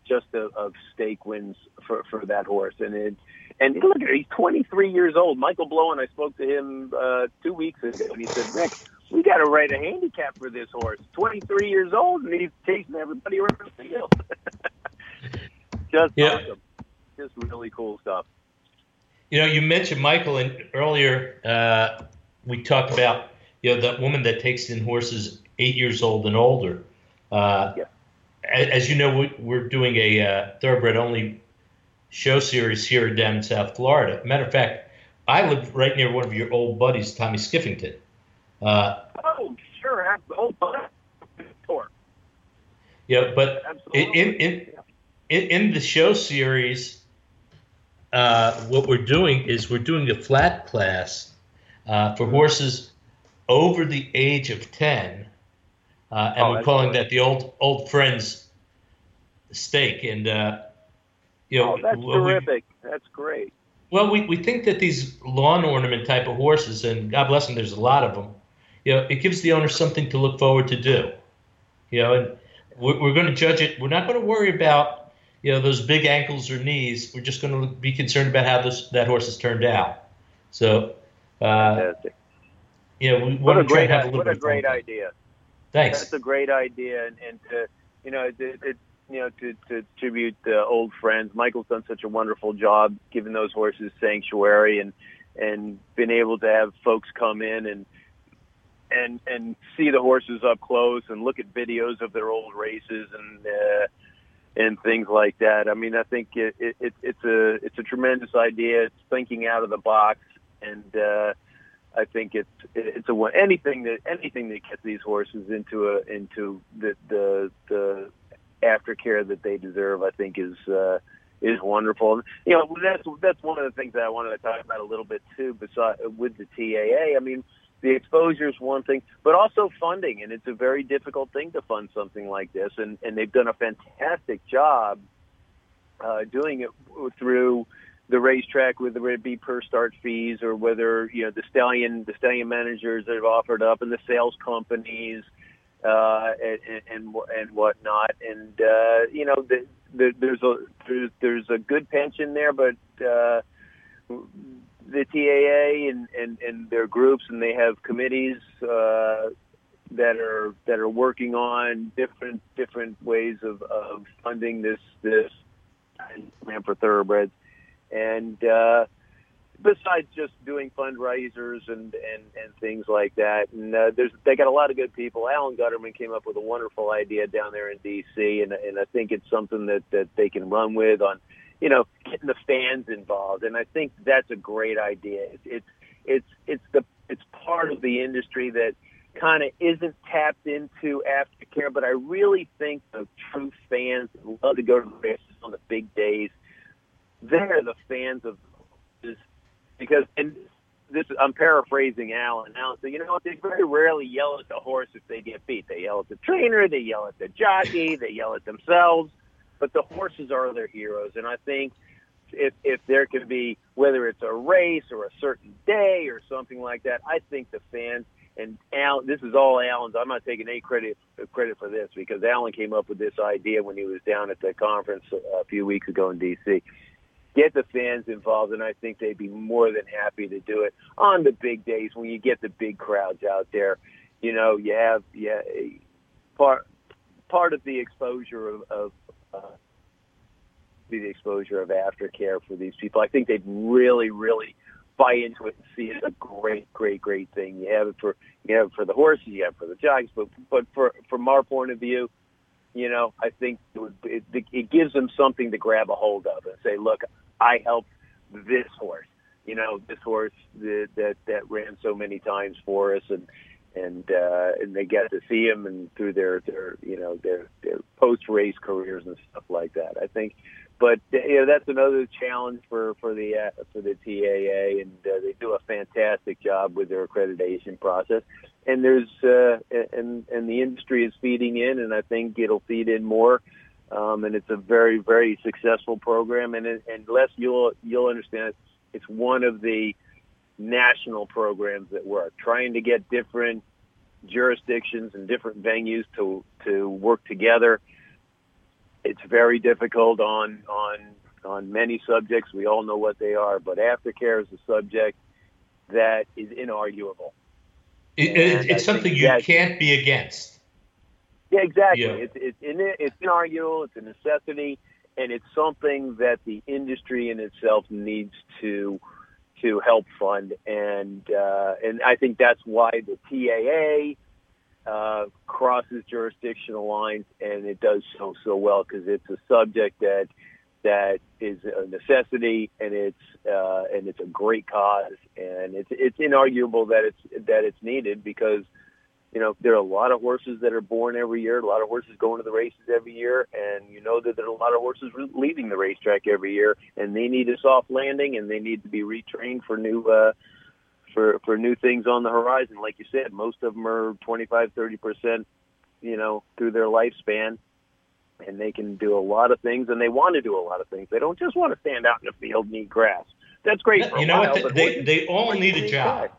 just of, of stake wins for for that horse. And it and look, at he's 23 years old. Michael Blowen, I spoke to him uh, two weeks ago, and he said, Rick we got to write a handicap for this horse. 23 years old and he's chasing everybody around the field. Just Yeah. awesome. Just really cool stuff. You know, you mentioned Michael, and earlier uh, we talked about you know that woman that takes in horses eight years old and older. Uh, Yeah. As you know, we, we're doing a uh, thoroughbred only show series here down in South Florida. Matter of fact, I live right near one of your old buddies, Tommy Skiffington. Uh, Oh, sure. ab- Oh, tour. yeah, but Absolutely. in in, in in the show series, uh, what we're doing is we're doing a flat class uh, for horses over the age of ten, uh, and Oh, we're calling that the old old friends stake. And uh, you know, Oh, that's well, we- terrific. That's great. well, we, we think that these lawn ornament type of horses, and God bless them, there's a lot of them. You know, it gives the owner something to look forward to do. You know, and we're, we're going to judge it. We're not going to worry about you know those big ankles or knees. We're just going to be concerned about how this that horse has turned out. So, uh, know, we What want a to great, have a little what bit a great idea. Thanks. That's a great idea, and, and to you know, it, it, you know, to, to tribute uh, old friends. Michael's done such a wonderful job giving those horses sanctuary, and and been able to have folks come in and and and see the horses up close and look at videos of their old races and uh, and things like that. I mean, I think it, it, it, it's a it's a tremendous idea. It's thinking out of the box, and uh, I think it's it's a anything that anything that gets these horses into a into the the the aftercare that they deserve. I think is. Uh, is wonderful. You know, that's that's one of the things that I wanted to talk about a little bit too. Besides with the TAA, I mean, the exposure is one thing, but also funding, and it's a very difficult thing to fund something like this. And and they've done a fantastic job uh, doing it through the racetrack, whether it be per start fees or whether you know the stallion the stallion managers that have offered up and the sales companies uh, and, and and whatnot. And uh, you know, the, the, there's a there's, there's a good pension there, but uh, the TAA and, and, and their groups and they have committees uh, that are that are working on different different ways of, of funding this this plan for thoroughbreds. And uh, besides just doing fundraisers and, and, and things like that. And uh, there's they got a lot of good people. Alan Gutterman came up with a wonderful idea down there in D.C. and and I think it's something that that they can run with on, you know, getting the fans involved. And I think that's a great idea. It's it's it's, it's the it's part of the industry that kind of isn't tapped into aftercare, but I really think the true fans love to go to the races on the big days, they're the fans of this because and this I'm paraphrasing Alan. Alan said, you know what? They very rarely yell at the horse if they get beat. They yell at the trainer, they yell at the jockey, they yell at themselves, but the horses are their heroes. And I think if if there can be whether it's a race or a certain day or something like that, I think the fans and Alan, this is all Alan's. I'm not taking any credit credit for this because Alan came up with this idea when he was down at the conference a few weeks ago in D.C get the fans involved, and I think they'd be more than happy to do it on the big days when you get the big crowds out there. You know, you have yeah part part of the exposure of, of uh, be the exposure of aftercare for these people. I think they'd really, really buy into it and see it as a great, great, great thing. You have it for you have it for the horses, you have it for the jockeys, but but for from our point of view, you know, I think it, would, it, it gives them something to grab a hold of and say, look, I helped this horse. You know, this horse that that, that ran so many times for us, and and uh, and they get to see him and through their their you know their their post race careers and stuff like that. I think, but you know that's another challenge for for the uh, for the TAA, and uh, they do a fantastic job with their accreditation process. And there's uh, and and the industry is feeding in, and I think it'll feed in more um, and it's a very very successful program. And and Les, you'll you'll understand it's one of the national programs that work, trying to get different jurisdictions and different venues to to work together. It's very difficult on on on many subjects. We all know what they are, but aftercare is a subject that is inarguable. It, it, it's something you can't be against. Yeah, exactly. Yeah. It's it's in it's inarguable. It's a necessity, and it's something that the industry in itself needs to to help fund. And uh, and I think that's why the TAA uh, crosses jurisdictional lines, and it does so so well because it's a subject that that is a necessity, and it's uh, and it's a great cause, and it's it's inarguable that it's that it's needed because you know there are a lot of horses that are born every year, a lot of horses going to the races every year, and you know that there are a lot of horses leaving the racetrack every year, and they need a soft landing, and they need to be retrained for new. Uh, for for new things on the horizon. Like you said, most of them are 25, 30 percent, you know, through their lifespan, and they can do a lot of things, and they want to do a lot of things. They don't just want to stand out in the field and eat grass. That's great. you know while, what? They, they, they all need a job.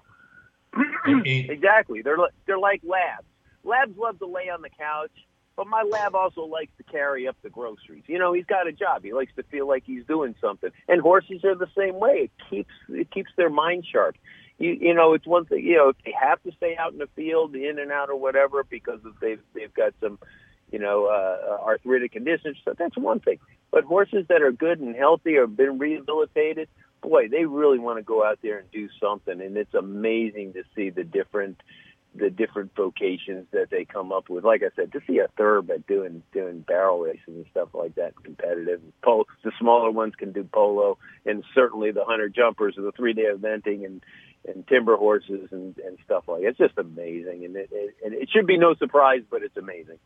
exactly. They're they're like labs. Labs love to lay on the couch, but my lab also likes to carry up the groceries. You know, he's got a job. He likes to feel like he's doing something. And horses are the same way. It keeps it keeps their mind sharp. You you know, it's one thing. You know, if they have to stay out in the field, in and out or whatever, because they've they've got some you know, uh, arthritic conditions. So that's one thing. But horses that are good and healthy or been rehabilitated, boy, they really want to go out there and do something. And it's amazing to see the different, the different vocations that they come up with. Like I said, to see a thoroughbred doing doing barrel racing and stuff like that, competitive. Polo, the smaller ones can do polo, and certainly the hunter jumpers and the three day eventing and and timber horses and and stuff like. It. It's just amazing, and it, it and it should be no surprise, but it's amazing.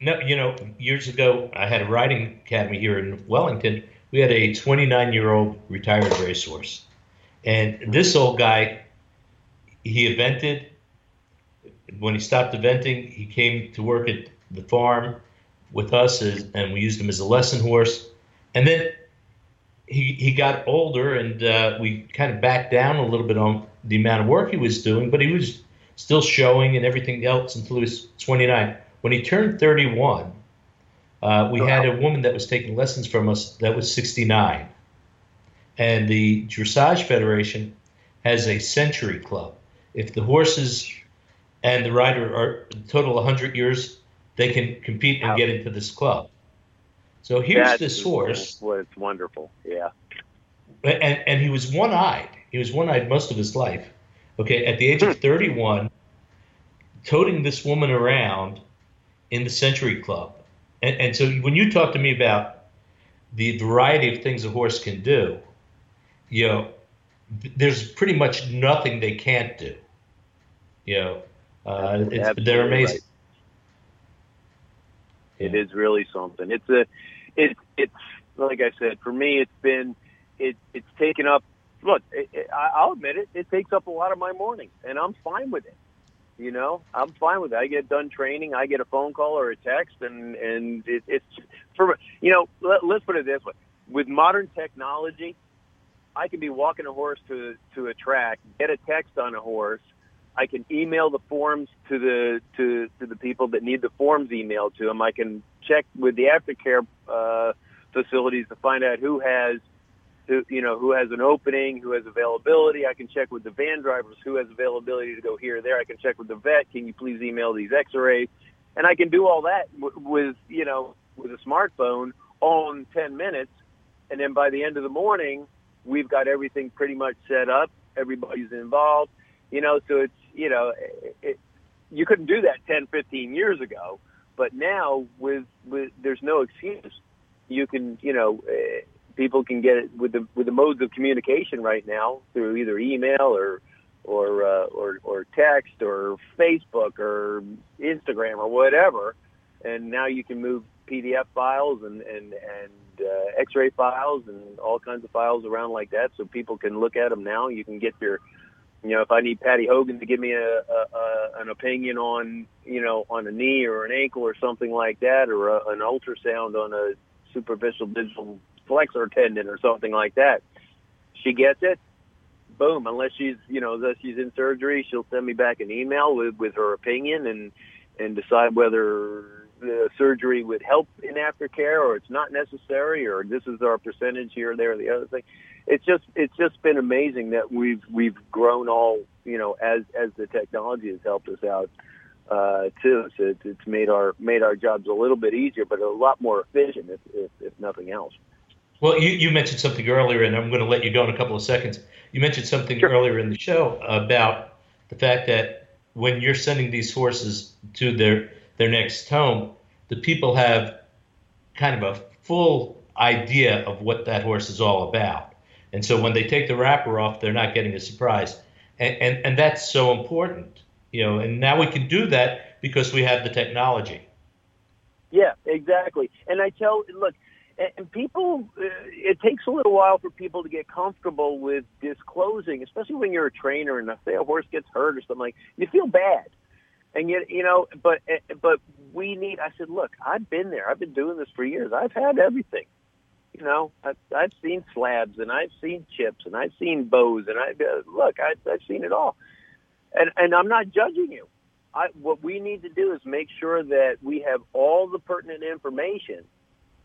No, you know, years ago, I had a riding academy here in Wellington. We had a 29 year old retired racehorse. And this old guy, he evented. When he stopped eventing, he came to work at the farm with us, as, and we used him as a lesson horse. And then he, he got older, and uh, we kind of backed down a little bit on the amount of work he was doing, but he was still showing and everything else until he was 29. When he turned 31, uh, we had a woman that was taking lessons from us that was 69. And the Dressage Federation has a century club. If the horses and the rider are total 100 years, they can compete and get into this club. So here's That's, this horse. It's wonderful. Yeah. And, and he was one eyed. He was one eyed most of his life. Okay. At the age of 31, toting this woman around in the Century Club. And, and so when you talk to me about the variety of things a horse can do, you know, there's pretty much nothing they can't do. You know, uh, it's, they're amazing. Right. It is really something. It's a, it, it's like I said, for me, it's been, it, it's taken up. Look, it, it, I'll admit it. It takes up a lot of my mornings, and I'm fine with it. You know, I'm fine with it. I get done training, I get a phone call or a text, and and it, it's for you know. Let, let's put it this way: with modern technology, I can be walking a horse to to a track, get a text on a horse. I can email the forms to the to to the people that need the forms emailed to them. I can check with the aftercare uh, facilities to find out who has who you know who has an opening, who has availability. I can check with the van drivers who has availability to go here or there. I can check with the vet. Can you please email these X-rays? And I can do all that w- with you know with a smartphone all in ten minutes. And then by the end of the morning, we've got everything pretty much set up. Everybody's involved. You know, so it's you know it, it, you couldn't do that 10, 15 years ago. But now with with there's no excuse. You can you know. Uh, people can get it with the with the modes of communication right now through either email or or uh, or, or text or Facebook or Instagram or whatever, and now you can move PDF files and and and uh, X-ray files and all kinds of files around like that, so people can look at them now. You can get your you know, if I need Patty Hogan to give me a, a, a an opinion on, you know, on a knee or an ankle or something like that, or a, an ultrasound on a superficial digital flexor tendon or something like that. She gets it. Boom. Unless she's, you know, unless she's in surgery, she'll send me back an email with, with her opinion and, and decide whether, the surgery would help in aftercare, or it's not necessary, or this is our percentage here, there, the other thing. It's just it's just been amazing that we've we've grown all you know as as the technology has helped us out uh, too. So it's, it's made our made our jobs a little bit easier, but a lot more efficient, if if, if nothing else. Well, you, you mentioned something earlier, and I'm going to let you go in a couple of seconds. You mentioned something sure. earlier in the show about the fact that when you're sending these horses to their their next home, the people have kind of a full idea of what that horse is all about. And so when they take the wrapper off, they're not getting a surprise. And, and, and that's so important, you know, and now we can do that because we have the technology. Yeah, exactly. And I tell, look, and people, uh, it takes a little while for people to get comfortable with disclosing, especially when you're a trainer and say a horse gets hurt or something like, you feel bad. And yet, you know, but but we need. I said, look, I've been there. I've been doing this for years. I've had everything. You know, I've, I've seen slabs and I've seen chips and I've seen bows and I uh, look, I, I've seen it all. And and I'm not judging you. I, what we need to do is make sure that we have all the pertinent information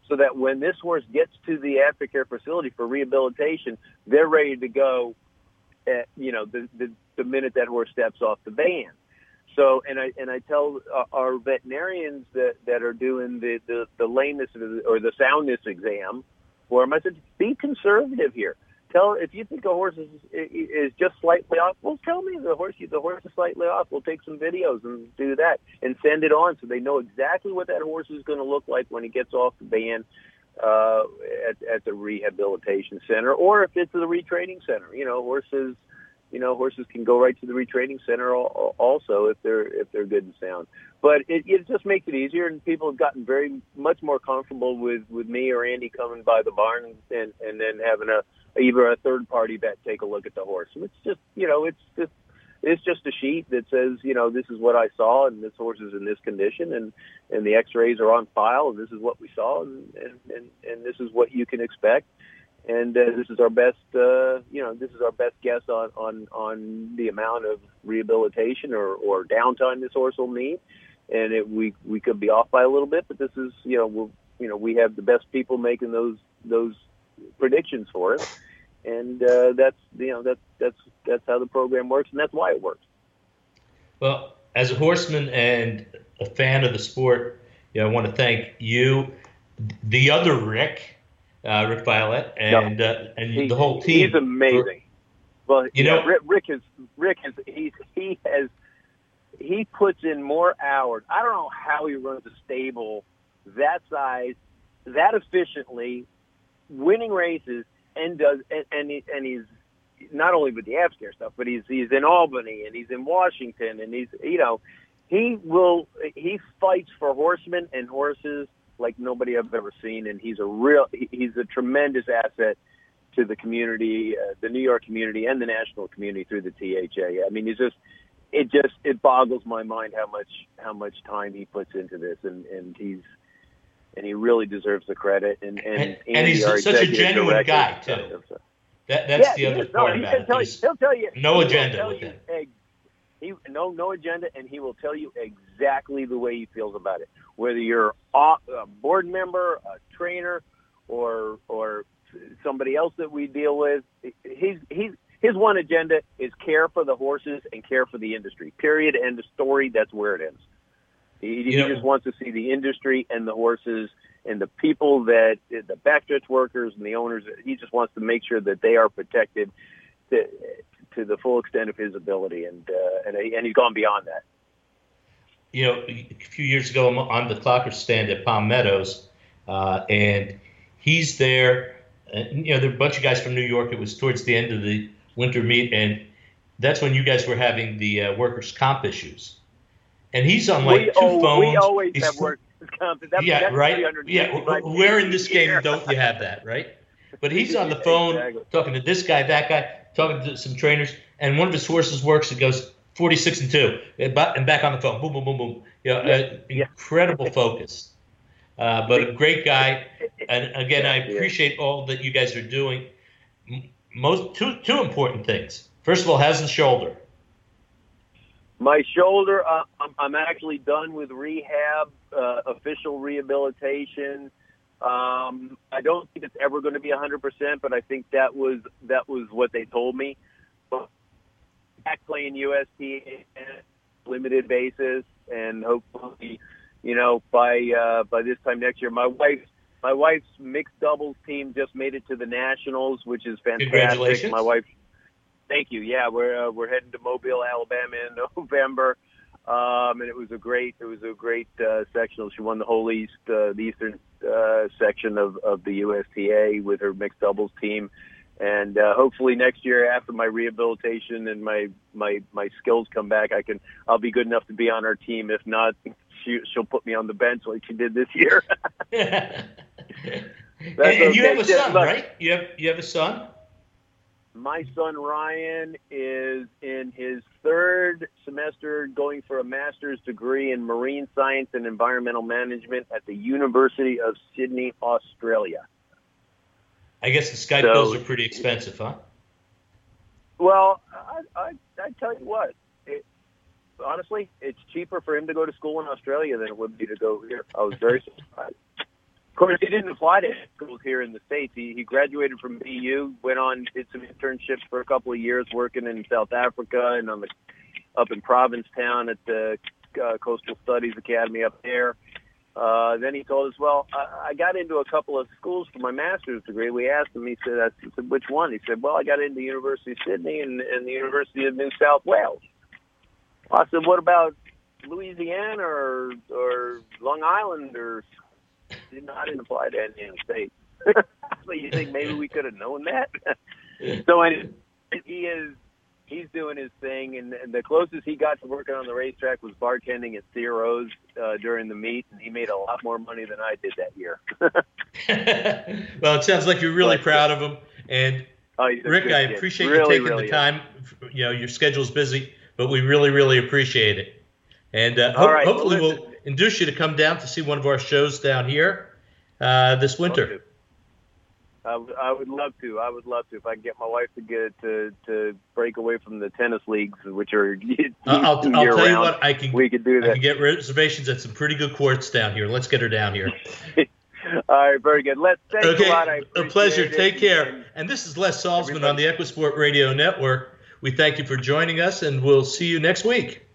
so that when this horse gets to the aftercare facility for rehabilitation, they're ready to go. At, you know, the, the the minute that horse steps off the van. So, and I and I tell uh, our veterinarians that that are doing the the, the lameness or the soundness exam for them. I said, be conservative here. Tell if you think a horse is is just slightly off, well, tell me the horse the horse is slightly off. We'll take some videos and do that and send it on so they know exactly what that horse is going to look like when he gets off the van uh, at at the rehabilitation center or if it's the retraining center. You know, horses you know, horses can go right to the retraining center also if they're if they're good and sound. But it, it just makes it easier, and people have gotten very much more comfortable with with me or Andy coming by the barn and and then having a either a third party vet take a look at the horse. And it's just you know it's just it's just a sheet that says you know this is what I saw and this horse is in this condition and and the X-rays are on file and this is what we saw and and and, and this is what you can expect and uh, this is our best uh, you know this is our best guess on on on the amount of rehabilitation or or downtime this horse will need and it, we we could be off by a little bit but this is you know we'll, you know we have the best people making those those predictions for it and uh, that's you know that's that's that's how the program works and that's why it works well as a horseman and a fan of the sport you know, I want to thank you the other Rick uh, Rick Violette, and uh, and he, the whole team. He's amazing. For, well, you know, Rick, Rick is Rick is he he has he puts in more hours. I don't know how he runs a stable that size, that efficiently, winning races, and does and and, he, and he's not only with the Aftercare stuff, but he's he's in Albany and he's in Washington and he's you know he will he fights for horsemen and horses like nobody I've ever seen, and he's a real he's a tremendous asset to the community, uh, the New York community, and the national community through the THA. I mean, he's just it just it boggles my mind how much how much time he puts into this, and and he's and he really deserves the credit. And and, and, and he's such a genuine guy uh, too. That, that's yeah, the other part no, about it. Tell you, he'll tell you no agenda with him. He no no agenda, and he will tell you exactly the way he feels about it. Whether you're a board member, a trainer, or or somebody else that we deal with, he's he's his one agenda is care for the horses and care for the industry. Period. End of story. That's where it ends. He, he just wants to see the industry and the horses and the people that the backstretch workers and the owners. He just wants to make sure that they are protected to, to the full extent of his ability, and uh, and and he's gone beyond that. You know, a few years ago, I'm on the clocker stand at Palm Meadows, uh, and he's there. And, you know, there are a bunch of guys from New York. It was towards the end of the winter meet, and that's when you guys were having the uh, workers' comp issues. And he's on like we, two oh, phones. We always he's, have workers' comp. That, yeah, right. Yeah, where in this game don't you have that, right? But he's on the phone exactly. talking to this guy, that guy talking to some trainers, and one of his horses works and goes 46 and two, and back on the phone, boom, boom, boom, boom. You know, uh, incredible focus. Uh, but a great guy, and again, I appreciate all that you guys are doing. Most two two important things. First of all, has the shoulder. My shoulder, uh, I'm, I'm actually done with rehab, uh, official rehabilitation. Um, I don't think it's ever going to be 100%, but I think that was that was what they told me. But back playing USTA limited basis, and hopefully, you know, by uh, by this time next year, my wife my wife's mixed doubles team just made it to the nationals, which is fantastic. My wife Thank you. Yeah, we're uh, we're heading to Mobile, Alabama in November, um, and it was a great it was a great uh, sectional. She won the whole East uh, the Eastern uh, section of of the USTA with her mixed doubles team, and uh, hopefully next year after my rehabilitation and my my my skills come back, I can I'll be good enough to be on her team. If not, she she'll put me on the bench like she did this year. and, and you have a son, right? You have you have a son. My son Ryan is in his third semester going for a master's degree in marine science and environmental management at the University of Sydney, Australia. I guess the Skype so, bills are pretty expensive, huh? Well, I, I, I tell you what, it, honestly, it's cheaper for him to go to school in Australia than it would be to go here. I was very surprised. Of course, he didn't apply to schools here in the states. He, he graduated from BU, went on, did some internships for a couple of years, working in South Africa and on the up in Provincetown at the uh, Coastal Studies Academy up there. Uh, then he told us, well, I, I got into a couple of schools for my master's degree. We asked him, he said, I said, which one? He said, well, I got into University of Sydney and, and the University of New South Wales. I said, what about Louisiana or, or Long Island or did not apply to any of the states. so you think maybe we could have known that? so anyway, he is he's doing his thing, and, and the closest he got to working on the racetrack was bartending at Ciro's uh, during the meet, and he made a lot more money than I did that year. well, it sounds like you're really but, proud of him, and oh, Rick, I appreciate really, you taking really the time. Is. You know, your schedule's busy, but we really, really appreciate it. And uh, ho- right, hopefully, we'll induce you to come down to see one of our shows down here uh, this winter. I, I would love to. I would love to if I can get my wife to get to to break away from the tennis leagues, which are I'll, I'll tell you what I can. We could do that. I can get reservations at some pretty good courts down here. Let's get her down here. All right, very good. Let's thank okay. a lot. I a pleasure. It. Take care. And this is Les Salzman on the Equisport Radio Network. We thank you for joining us, and we'll see you next week.